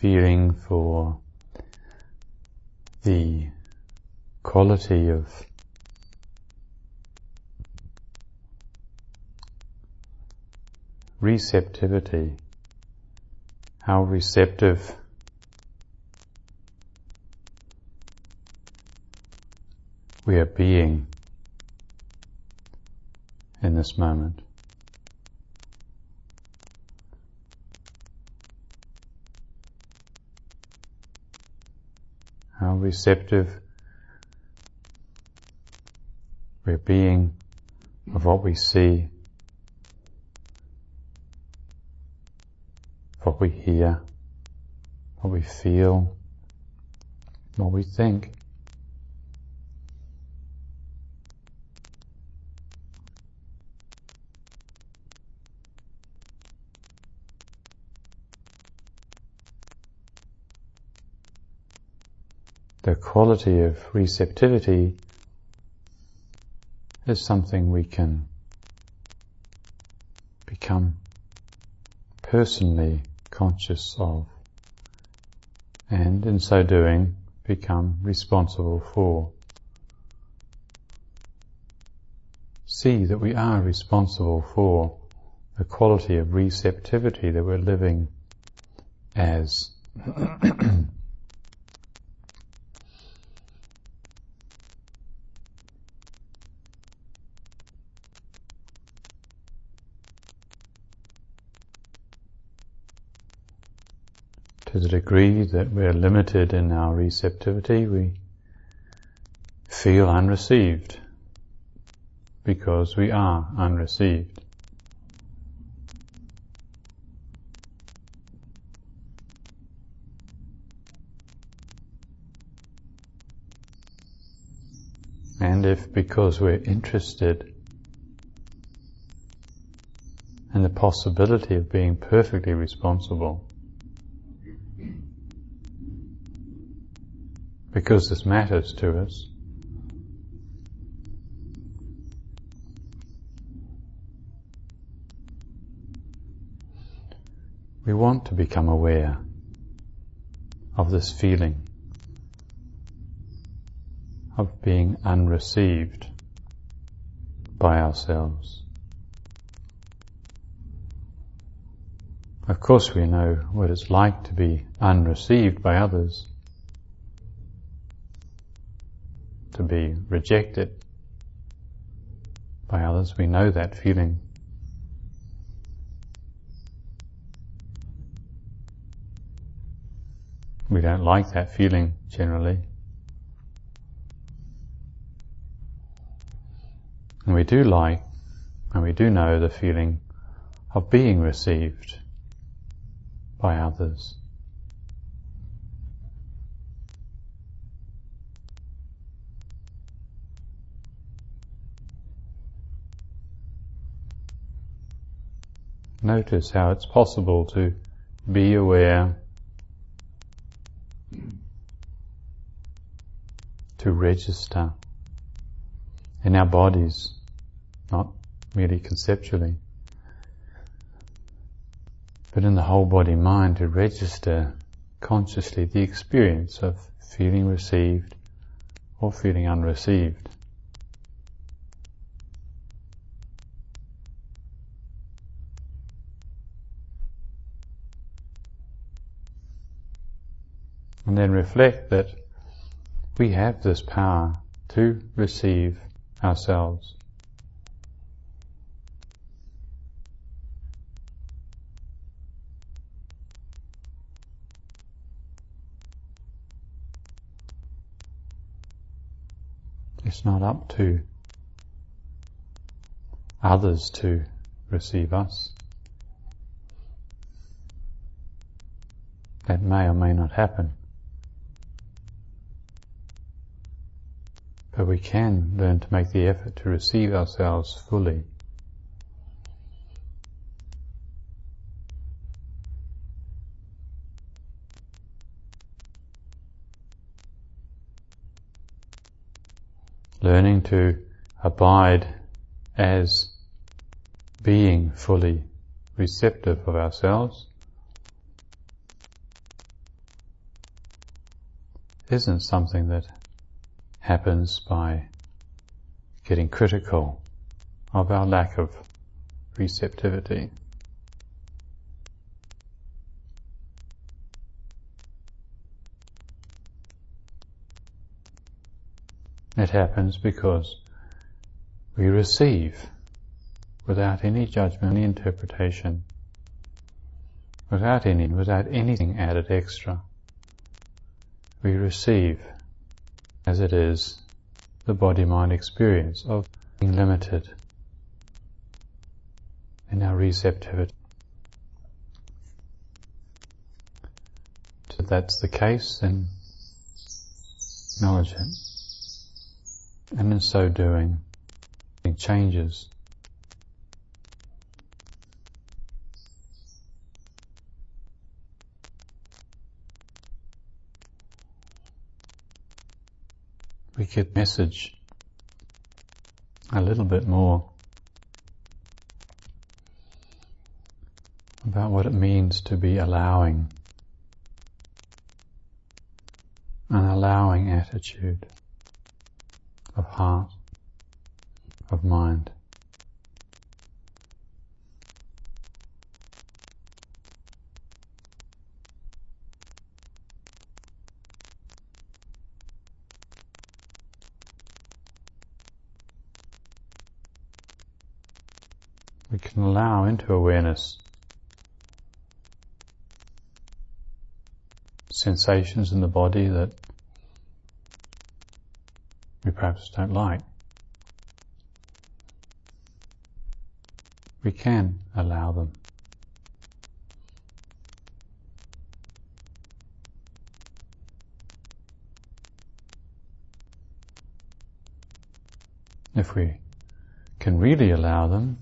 feeling for the quality of receptivity, how receptive we are being in this moment. How receptive we're being of what we see, what we hear, what we feel, what we think. The quality of receptivity is something we can become personally conscious of and in so doing become responsible for. See that we are responsible for the quality of receptivity that we're living as. to the degree that we're limited in our receptivity, we feel unreceived because we are unreceived. And if because we're interested in the possibility of being perfectly responsible, because this matters to us. We want to become aware of this feeling of being unreceived by ourselves. Of course we know what it's like to be unreceived by others. To be rejected by others. We know that feeling. We don't like that feeling generally. And we do like, and we do know the feeling of being received by others. Notice how it's possible to be aware, to register in our bodies, not merely conceptually, but in the whole body mind to register consciously the experience of feeling received or feeling unreceived. Then reflect that we have this power to receive ourselves. It's not up to others to receive us. That may or may not happen. But we can learn to make the effort to receive ourselves fully. Learning to abide as being fully receptive of ourselves isn't something that happens by getting critical of our lack of receptivity. It happens because we receive without any judgment, any interpretation, without any, without anything added extra. We receive as it is the body-mind experience of being limited in our receptivity. So that's the case, then acknowledge it. And in so doing, it changes. Get message a little bit more about what it means to be allowing an allowing attitude of heart, of mind. We can allow into awareness sensations in the body that we perhaps don't like. We can allow them. If we can really allow them,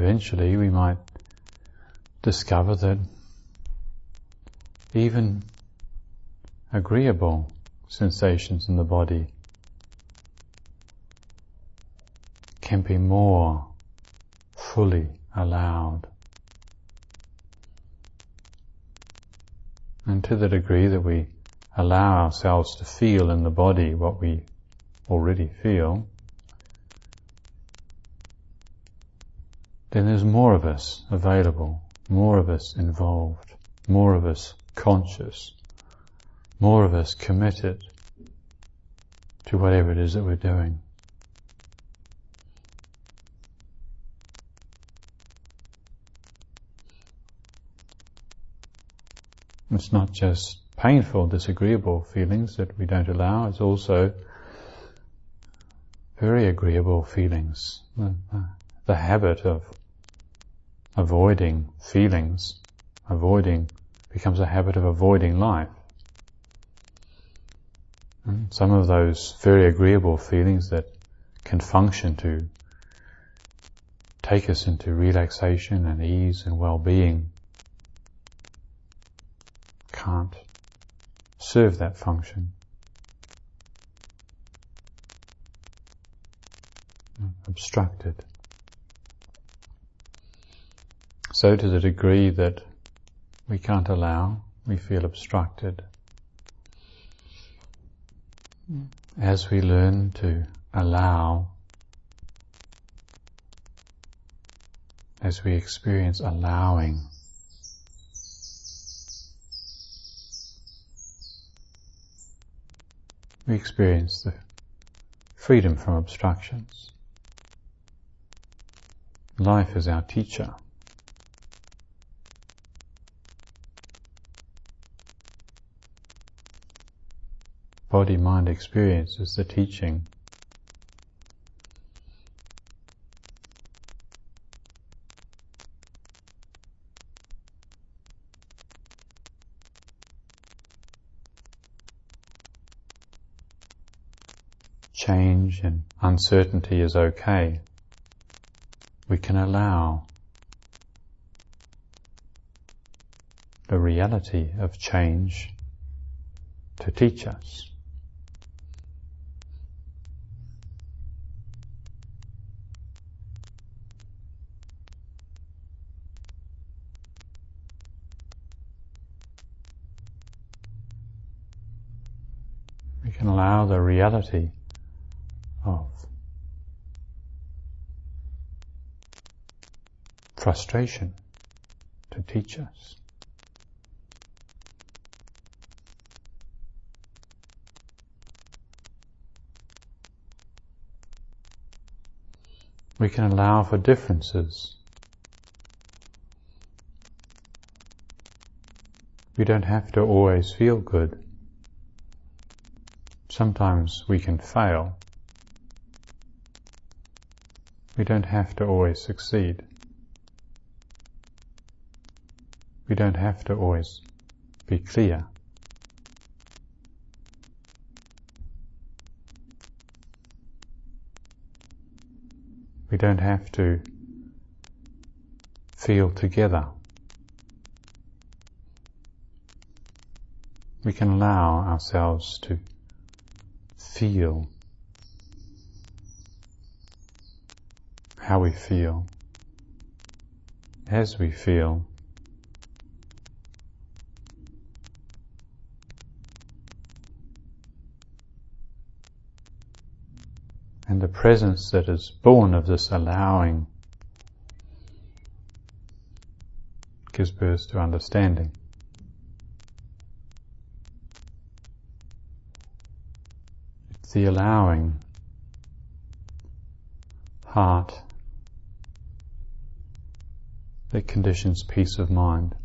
eventually we might discover that even agreeable sensations in the body can be more fully allowed. And to the degree that we allow ourselves to feel in the body what we already feel, then there's more of us available, more of us involved, more of us conscious, more of us committed to whatever it is that we're doing. It's not just painful, disagreeable feelings that we don't allow, it's also very agreeable feelings. The, the habit of avoiding feelings, avoiding, becomes a habit of avoiding life. And some of those very agreeable feelings that can function to take us into relaxation and ease and well-being can't serve that function. Hmm? Obstructed. So to the degree that we can't allow, we feel obstructed. As we learn to allow, as we experience allowing, we experience the freedom from obstructions. Life is our teacher. Body-mind experience is the teaching. Change and uncertainty is okay. We can allow the reality of change to teach us. can allow the reality of frustration to teach us. We can allow for differences. We don't have to always feel good. Sometimes we can fail. We don't have to always succeed. We don't have to always be clear. We don't have to feel together. We can allow ourselves to feel how we feel as we feel. And the presence that is born of this allowing gives birth to understanding. The allowing heart that conditions peace of mind.